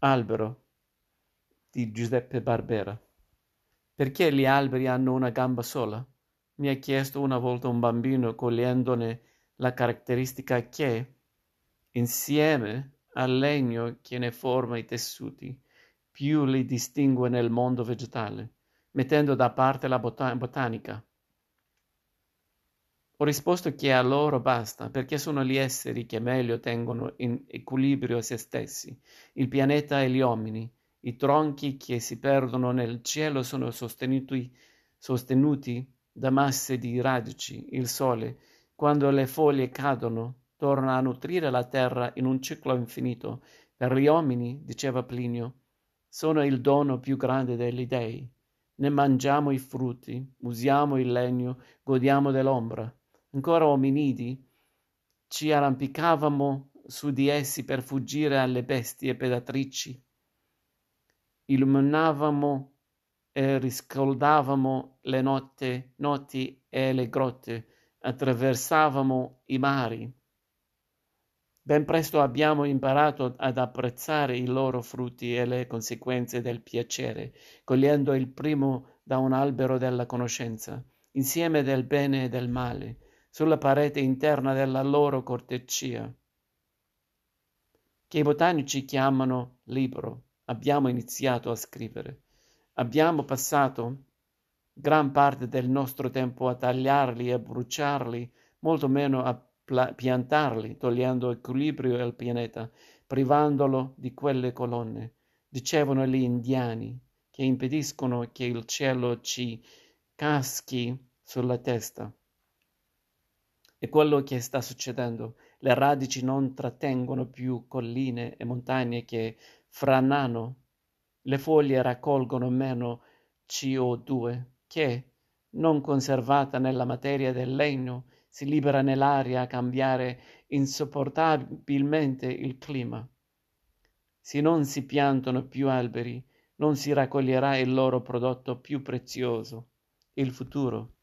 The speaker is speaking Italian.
Albero di Giuseppe Barbera. Perché gli alberi hanno una gamba sola? Mi ha chiesto una volta un bambino cogliendone la caratteristica che, insieme al legno che ne forma i tessuti, più li distingue nel mondo vegetale, mettendo da parte la bot- botanica. Ho risposto che a loro basta, perché sono gli esseri che meglio tengono in equilibrio se stessi, il pianeta e gli uomini. I tronchi che si perdono nel cielo sono sostenuti, sostenuti da masse di radici. Il sole, quando le foglie cadono, torna a nutrire la terra in un ciclo infinito. Per gli uomini, diceva Plinio, sono il dono più grande degli dei. Ne mangiamo i frutti, usiamo il legno, godiamo dell'ombra ancora ominidi, ci arrampicavamo su di essi per fuggire alle bestie predatrici. Illuminavamo e riscaldavamo le notte, notti e le grotte, attraversavamo i mari. Ben presto abbiamo imparato ad apprezzare i loro frutti e le conseguenze del piacere, cogliendo il primo da un albero della conoscenza, insieme del bene e del male, sulla parete interna della loro corteccia, che i botanici chiamano libro. Abbiamo iniziato a scrivere. Abbiamo passato gran parte del nostro tempo a tagliarli e bruciarli, molto meno a piantarli, togliendo equilibrio al pianeta, privandolo di quelle colonne. Dicevano gli indiani che impediscono che il cielo ci caschi sulla testa. È quello che sta succedendo. Le radici non trattengono più colline e montagne che franano. Le foglie raccolgono meno CO2 che, non conservata nella materia del legno, si libera nell'aria a cambiare insopportabilmente il clima. Se non si piantano più alberi, non si raccoglierà il loro prodotto più prezioso, il futuro.